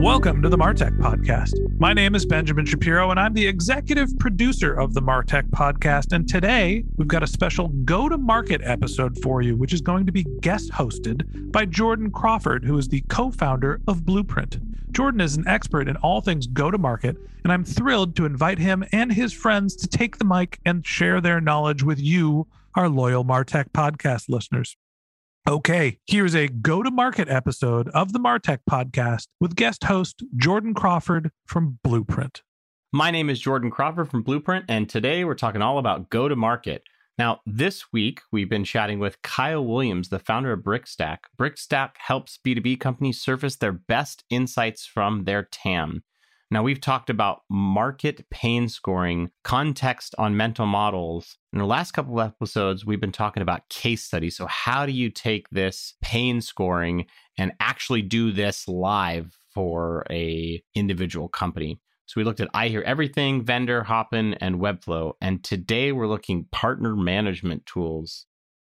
Welcome to the Martech Podcast. My name is Benjamin Shapiro, and I'm the executive producer of the Martech Podcast. And today we've got a special go to market episode for you, which is going to be guest hosted by Jordan Crawford, who is the co founder of Blueprint. Jordan is an expert in all things go to market, and I'm thrilled to invite him and his friends to take the mic and share their knowledge with you, our loyal Martech Podcast listeners. Okay, here's a go to market episode of the Martech podcast with guest host Jordan Crawford from Blueprint. My name is Jordan Crawford from Blueprint, and today we're talking all about go to market. Now, this week we've been chatting with Kyle Williams, the founder of Brickstack. Brickstack helps B2B companies surface their best insights from their TAM. Now, we've talked about market pain scoring, context on mental models. In the last couple of episodes, we've been talking about case studies. So, how do you take this pain scoring and actually do this live for a individual company? So we looked at I Hear Everything, Vendr, Hopin, and Webflow. And today we're looking partner management tools.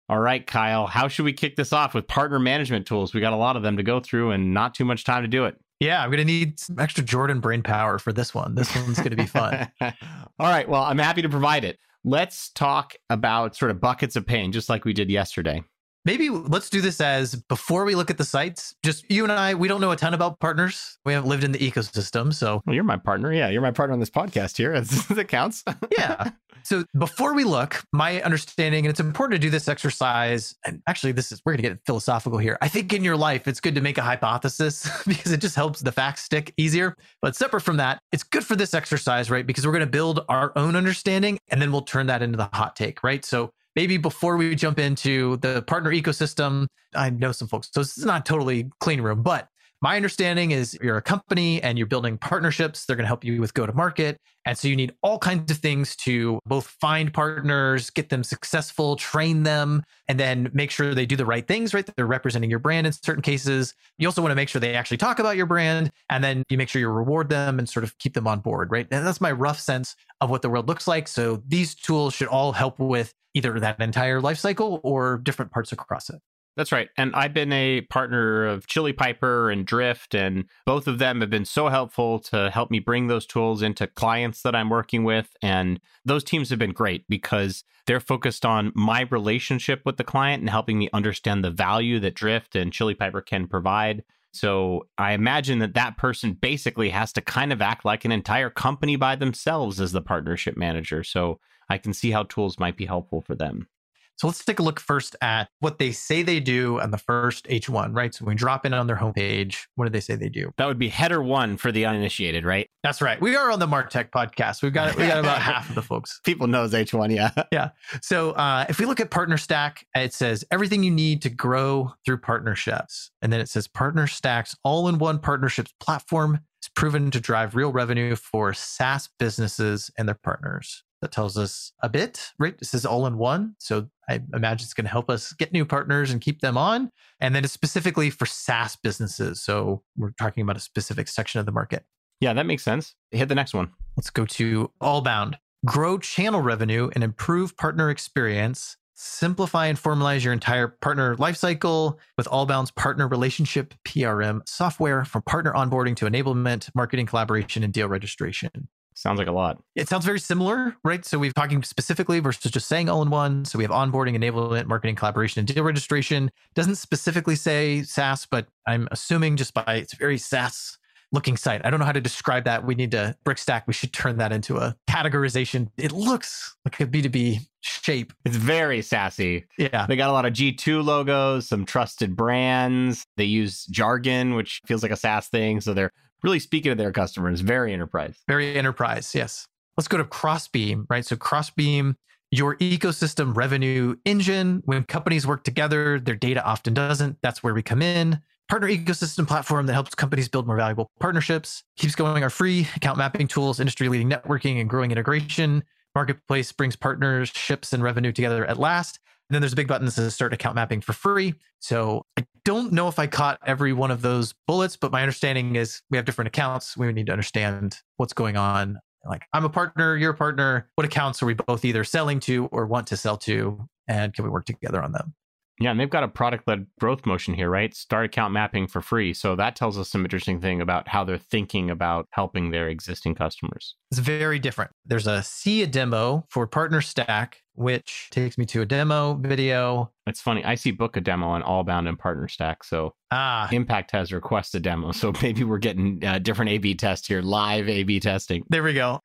All right, Kyle, how should we kick this off with partner management tools? We got a lot of them to go through and not too much time to do it. Yeah, I'm going to need some extra Jordan brain power for this one. This one's going to be fun. All right. Well, I'm happy to provide it. Let's talk about sort of buckets of pain, just like we did yesterday. Maybe let's do this as before we look at the sites, just you and I, we don't know a ton about partners. We haven't lived in the ecosystem. So well, you're my partner. Yeah. You're my partner on this podcast here. that counts. yeah. So before we look, my understanding, and it's important to do this exercise, and actually, this is, we're going to get philosophical here. I think in your life, it's good to make a hypothesis because it just helps the facts stick easier. But separate from that, it's good for this exercise, right? Because we're going to build our own understanding and then we'll turn that into the hot take, right? So maybe before we jump into the partner ecosystem, I know some folks, so this is not totally clean room, but my understanding is you're a company and you're building partnerships. They're going to help you with go to market. And so you need all kinds of things to both find partners, get them successful, train them, and then make sure they do the right things, right? They're representing your brand in certain cases. You also want to make sure they actually talk about your brand. And then you make sure you reward them and sort of keep them on board, right? And that's my rough sense of what the world looks like. So these tools should all help with either that entire life cycle or different parts across it. That's right. And I've been a partner of Chili Piper and Drift, and both of them have been so helpful to help me bring those tools into clients that I'm working with. And those teams have been great because they're focused on my relationship with the client and helping me understand the value that Drift and Chili Piper can provide. So I imagine that that person basically has to kind of act like an entire company by themselves as the partnership manager. So I can see how tools might be helpful for them. So let's take a look first at what they say they do on the first H1, right? So we drop in on their homepage, what do they say they do? That would be header one for the uninitiated, right? That's right. We are on the Martech podcast. We've got we got about half of the folks. People knows H1, yeah. yeah. So uh, if we look at Partner Stack, it says everything you need to grow through partnerships. And then it says Partner Stack's all-in-one partnerships platform is proven to drive real revenue for SaaS businesses and their partners that tells us a bit, right? This is all in one. So I imagine it's going to help us get new partners and keep them on. And then it's specifically for SaaS businesses. So we're talking about a specific section of the market. Yeah, that makes sense. Hit the next one. Let's go to Allbound. grow channel revenue and improve partner experience, simplify and formalize your entire partner lifecycle with Allbound's partner relationship PRM software from partner onboarding to enablement, marketing collaboration, and deal registration. Sounds like a lot. It sounds very similar, right? So we're talking specifically versus just saying all in one. So we have onboarding, enablement, marketing, collaboration, and deal registration. Doesn't specifically say SaaS, but I'm assuming just by it's very SaaS looking site. I don't know how to describe that. We need to Brickstack. We should turn that into a categorization. It looks like a B2B shape. It's very sassy. Yeah. They got a lot of G2 logos, some trusted brands. They use jargon, which feels like a SaaS thing. So they're really speaking to their customers, very enterprise. Very enterprise, yes. Let's go to Crossbeam, right? So Crossbeam, your ecosystem revenue engine. When companies work together, their data often doesn't. That's where we come in. Partner ecosystem platform that helps companies build more valuable partnerships. Keeps going our free account mapping tools, industry leading networking and growing integration. Marketplace brings partnerships and revenue together at last. Then there's a big button that says start account mapping for free. So I don't know if I caught every one of those bullets, but my understanding is we have different accounts. We need to understand what's going on. Like I'm a partner, you're a partner. What accounts are we both either selling to or want to sell to? And can we work together on them? Yeah, and they've got a product led growth motion here, right? Start account mapping for free. So that tells us some interesting thing about how they're thinking about helping their existing customers. It's very different. There's a see a demo for Partner Stack, which takes me to a demo video. It's funny. I see book a demo on Allbound and Partner Stack. So Ah, Impact has requested demo. So maybe we're getting uh, different A B tests here, live A B testing. there we go.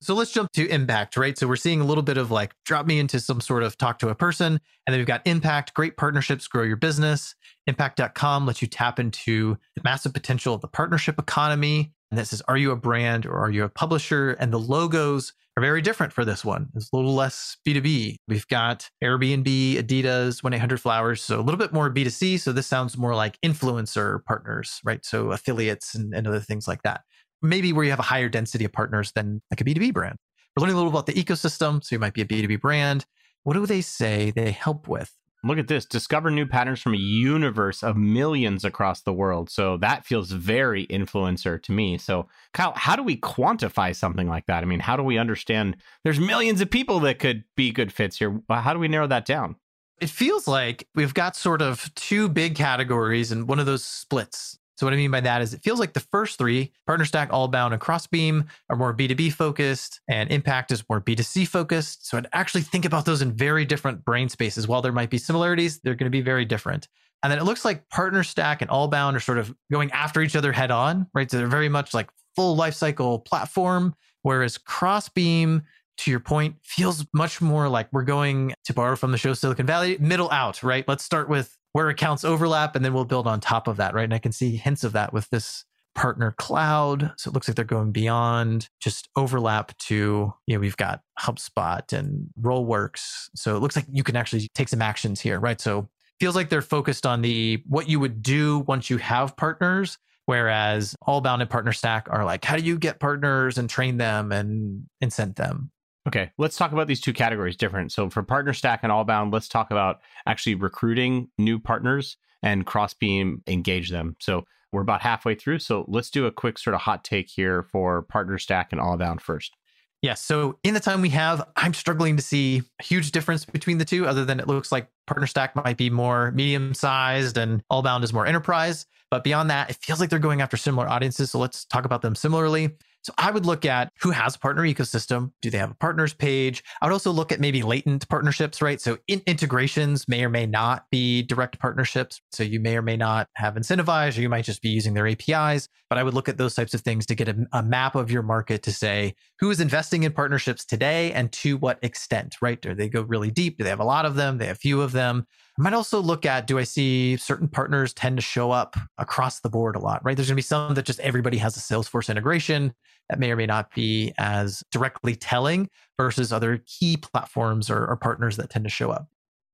So let's jump to impact, right? So we're seeing a little bit of like drop me into some sort of talk to a person. And then we've got impact, great partnerships, grow your business. Impact.com lets you tap into the massive potential of the partnership economy. And this says, are you a brand or are you a publisher? And the logos are very different for this one. It's a little less B2B. We've got Airbnb, Adidas, 1 800 Flowers. So a little bit more B2C. So this sounds more like influencer partners, right? So affiliates and, and other things like that maybe where you have a higher density of partners than like a B2B brand. We're learning a little about the ecosystem. So you might be a B2B brand. What do they say they help with? Look at this. Discover new patterns from a universe of millions across the world. So that feels very influencer to me. So, Kyle, how do we quantify something like that? I mean, how do we understand there's millions of people that could be good fits here? How do we narrow that down? It feels like we've got sort of two big categories and one of those splits. So what I mean by that is it feels like the first three, Partner Stack, Allbound, and Crossbeam, are more B2B focused, and Impact is more B2C focused. So I'd actually think about those in very different brain spaces. While there might be similarities, they're going to be very different. And then it looks like Partner Stack and Allbound are sort of going after each other head on, right? So they're very much like full lifecycle platform, whereas Crossbeam, to your point, feels much more like we're going to borrow from the show Silicon Valley, middle out, right? Let's start with where accounts overlap and then we'll build on top of that, right? And I can see hints of that with this partner cloud. So it looks like they're going beyond just overlap to, you know, we've got HubSpot and Rollworks. So it looks like you can actually take some actions here, right? So feels like they're focused on the what you would do once you have partners whereas allbound and partner stack are like how do you get partners and train them and incent them Okay, let's talk about these two categories different. So for Partner Stack and Allbound, let's talk about actually recruiting new partners and Crossbeam engage them. So we're about halfway through. So let's do a quick sort of hot take here for Partner Stack and Allbound first. Yeah. So in the time we have, I'm struggling to see a huge difference between the two, other than it looks like Partner Stack might be more medium sized and Allbound is more enterprise. But beyond that, it feels like they're going after similar audiences. So let's talk about them similarly. So I would look at who has a partner ecosystem. Do they have a partners page? I would also look at maybe latent partnerships, right? So in- integrations may or may not be direct partnerships. So you may or may not have incentivized, or you might just be using their APIs. But I would look at those types of things to get a, a map of your market to say who is investing in partnerships today and to what extent, right? Do they go really deep? Do they have a lot of them? They have few of them? I might also look at do I see certain partners tend to show up across the board a lot, right? There's going to be some that just everybody has a Salesforce integration that may or may not be as directly telling versus other key platforms or, or partners that tend to show up.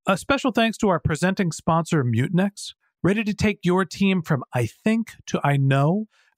A special thanks to our presenting sponsor, Mutinex. Ready to take your team from I think to I know?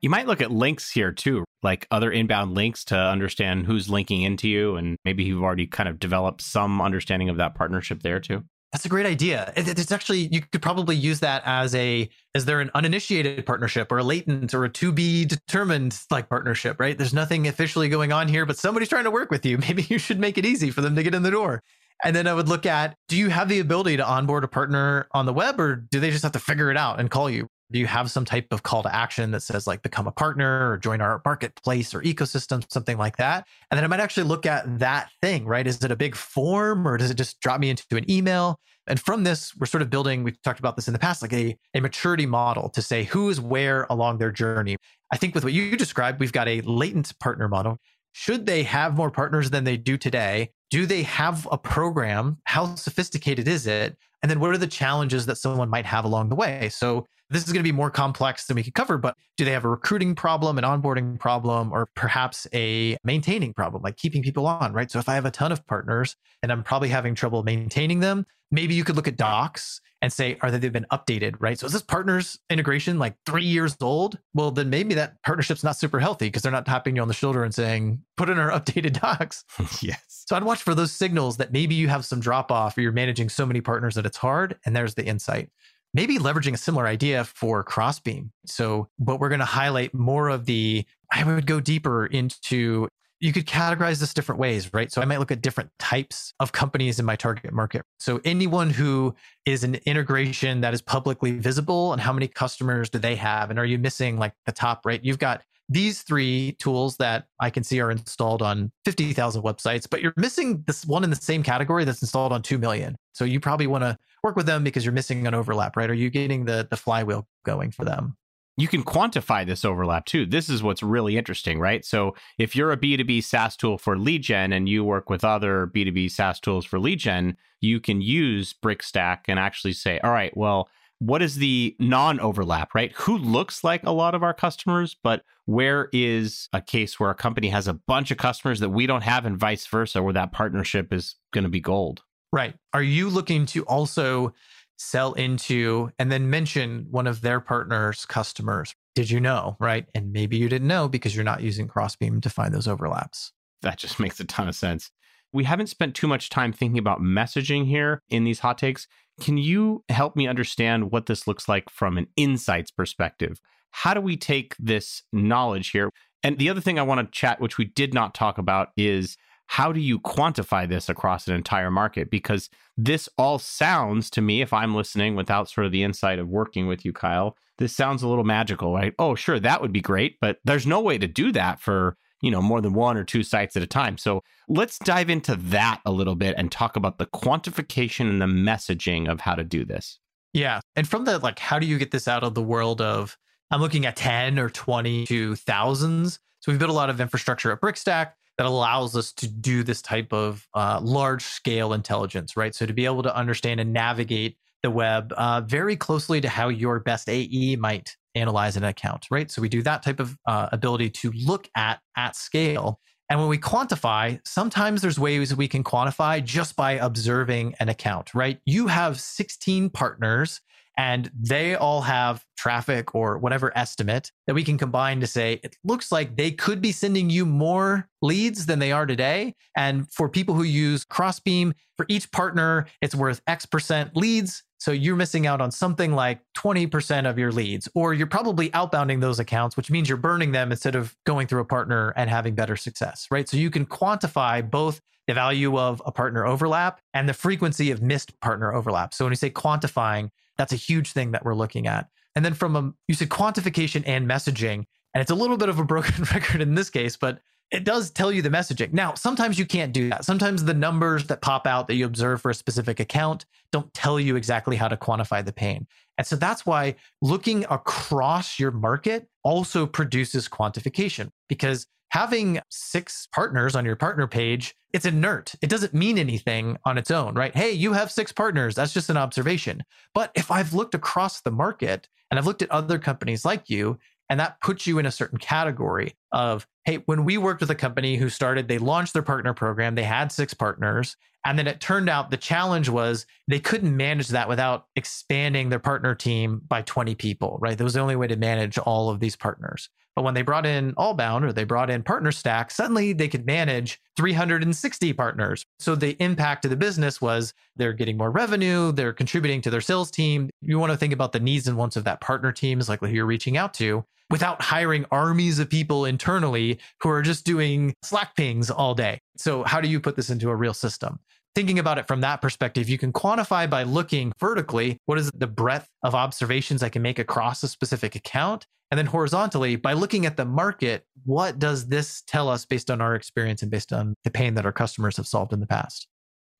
You might look at links here too, like other inbound links to understand who's linking into you. And maybe you've already kind of developed some understanding of that partnership there too. That's a great idea. It's actually you could probably use that as a is there an uninitiated partnership or a latent or a to be determined like partnership, right? There's nothing officially going on here, but somebody's trying to work with you. Maybe you should make it easy for them to get in the door. And then I would look at do you have the ability to onboard a partner on the web or do they just have to figure it out and call you? Do you have some type of call to action that says like become a partner or join our marketplace or ecosystem, something like that? And then I might actually look at that thing, right? Is it a big form or does it just drop me into an email? And from this, we're sort of building, we've talked about this in the past, like a, a maturity model to say who is where along their journey. I think with what you described, we've got a latent partner model. Should they have more partners than they do today? Do they have a program? How sophisticated is it? And then what are the challenges that someone might have along the way? So this is going to be more complex than we could cover, but do they have a recruiting problem, an onboarding problem, or perhaps a maintaining problem, like keeping people on, right? So if I have a ton of partners and I'm probably having trouble maintaining them, maybe you could look at docs and say, are they they've been updated, right? So is this partners integration like three years old? Well, then maybe that partnership's not super healthy because they're not tapping you on the shoulder and saying, put in our updated docs. yes. So I'd watch for those signals that maybe you have some drop off or you're managing so many partners that it's hard. And there's the insight maybe leveraging a similar idea for Crossbeam. So, but we're going to highlight more of the, I would go deeper into, you could categorize this different ways, right? So I might look at different types of companies in my target market. So anyone who is an integration that is publicly visible and how many customers do they have? And are you missing like the top, right? You've got these three tools that I can see are installed on 50,000 websites, but you're missing this one in the same category that's installed on 2 million. So you probably want to work with them because you're missing an overlap, right? Are you getting the the flywheel going for them? You can quantify this overlap too. This is what's really interesting, right? So if you're a B2B SaaS tool for lead gen and you work with other B2B SaaS tools for lead gen, you can use Brickstack and actually say, all right, well, what is the non overlap, right? Who looks like a lot of our customers, but where is a case where a company has a bunch of customers that we don't have and vice versa, where that partnership is going to be gold? Right. Are you looking to also sell into and then mention one of their partners' customers? Did you know? Right. And maybe you didn't know because you're not using Crossbeam to find those overlaps. That just makes a ton of sense. We haven't spent too much time thinking about messaging here in these hot takes. Can you help me understand what this looks like from an insights perspective? How do we take this knowledge here? And the other thing I want to chat, which we did not talk about, is how do you quantify this across an entire market? Because this all sounds to me, if I'm listening without sort of the insight of working with you, Kyle, this sounds a little magical, right? Oh, sure, that would be great, but there's no way to do that for, you know, more than one or two sites at a time. So let's dive into that a little bit and talk about the quantification and the messaging of how to do this. Yeah. And from the like, how do you get this out of the world of I'm looking at 10 or 20 to thousands. So we've built a lot of infrastructure at Brickstack that allows us to do this type of uh, large scale intelligence, right? So to be able to understand and navigate the web uh, very closely to how your best AE might analyze an account, right? So we do that type of uh, ability to look at at scale. And when we quantify, sometimes there's ways we can quantify just by observing an account, right? You have 16 partners and they all have traffic or whatever estimate that we can combine to say it looks like they could be sending you more leads than they are today. And for people who use Crossbeam, for each partner, it's worth X percent leads. So you're missing out on something like 20% of your leads, or you're probably outbounding those accounts, which means you're burning them instead of going through a partner and having better success, right? So you can quantify both the value of a partner overlap and the frequency of missed partner overlap. So when we say quantifying, that's a huge thing that we're looking at. And then from a, you said quantification and messaging, and it's a little bit of a broken record in this case, but it does tell you the messaging. Now, sometimes you can't do that. Sometimes the numbers that pop out that you observe for a specific account don't tell you exactly how to quantify the pain. And so that's why looking across your market also produces quantification because having six partners on your partner page, it's inert. It doesn't mean anything on its own, right? Hey, you have six partners. That's just an observation. But if I've looked across the market and I've looked at other companies like you, and that puts you in a certain category of, hey, when we worked with a company who started, they launched their partner program, they had six partners. And then it turned out the challenge was they couldn't manage that without expanding their partner team by 20 people, right? That was the only way to manage all of these partners. But when they brought in Allbound or they brought in Partner Stack, suddenly they could manage 360 partners. So the impact to the business was they're getting more revenue, they're contributing to their sales team. You want to think about the needs and wants of that partner team is like who you're reaching out to without hiring armies of people internally who are just doing Slack pings all day. So how do you put this into a real system? Thinking about it from that perspective, you can quantify by looking vertically what is the breadth of observations I can make across a specific account. And then horizontally, by looking at the market, what does this tell us based on our experience and based on the pain that our customers have solved in the past?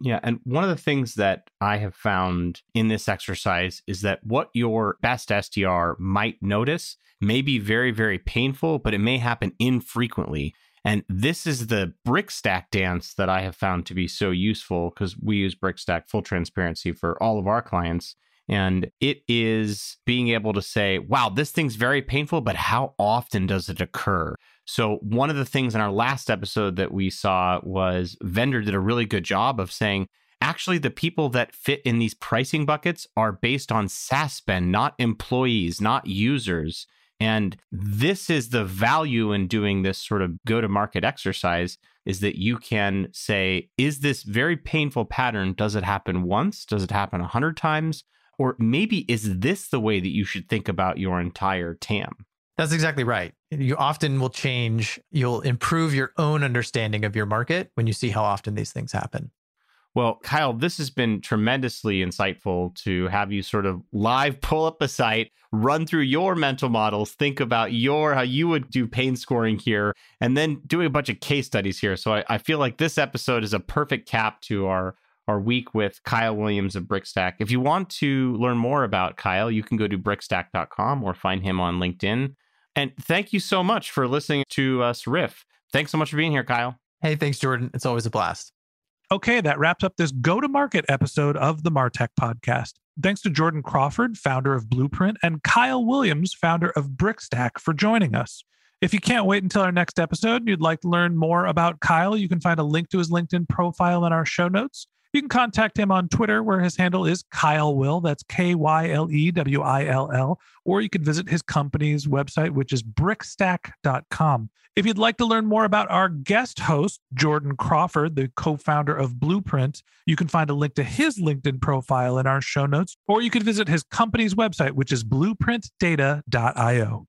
Yeah. And one of the things that I have found in this exercise is that what your best SDR might notice may be very, very painful, but it may happen infrequently. And this is the Brickstack dance that I have found to be so useful because we use Brickstack full transparency for all of our clients. And it is being able to say, wow, this thing's very painful, but how often does it occur? So, one of the things in our last episode that we saw was Vendr did a really good job of saying, actually, the people that fit in these pricing buckets are based on SaaS spend, not employees, not users. And this is the value in doing this sort of go to market exercise is that you can say, is this very painful pattern? Does it happen once? Does it happen a hundred times? Or maybe is this the way that you should think about your entire TAM? That's exactly right. You often will change, you'll improve your own understanding of your market when you see how often these things happen. Well, Kyle, this has been tremendously insightful to have you sort of live pull up a site, run through your mental models, think about your how you would do pain scoring here, and then doing a bunch of case studies here. So I, I feel like this episode is a perfect cap to our our week with Kyle Williams of Brickstack. If you want to learn more about Kyle, you can go to brickstack.com or find him on LinkedIn. And thank you so much for listening to us riff. Thanks so much for being here, Kyle. Hey, thanks, Jordan. It's always a blast. Okay, that wraps up this go to market episode of the Martech podcast. Thanks to Jordan Crawford, founder of Blueprint, and Kyle Williams, founder of Brickstack, for joining us. If you can't wait until our next episode and you'd like to learn more about Kyle, you can find a link to his LinkedIn profile in our show notes. You can contact him on Twitter, where his handle is Kyle Will. That's K Y L E W I L L. Or you can visit his company's website, which is brickstack.com. If you'd like to learn more about our guest host, Jordan Crawford, the co founder of Blueprint, you can find a link to his LinkedIn profile in our show notes, or you can visit his company's website, which is blueprintdata.io.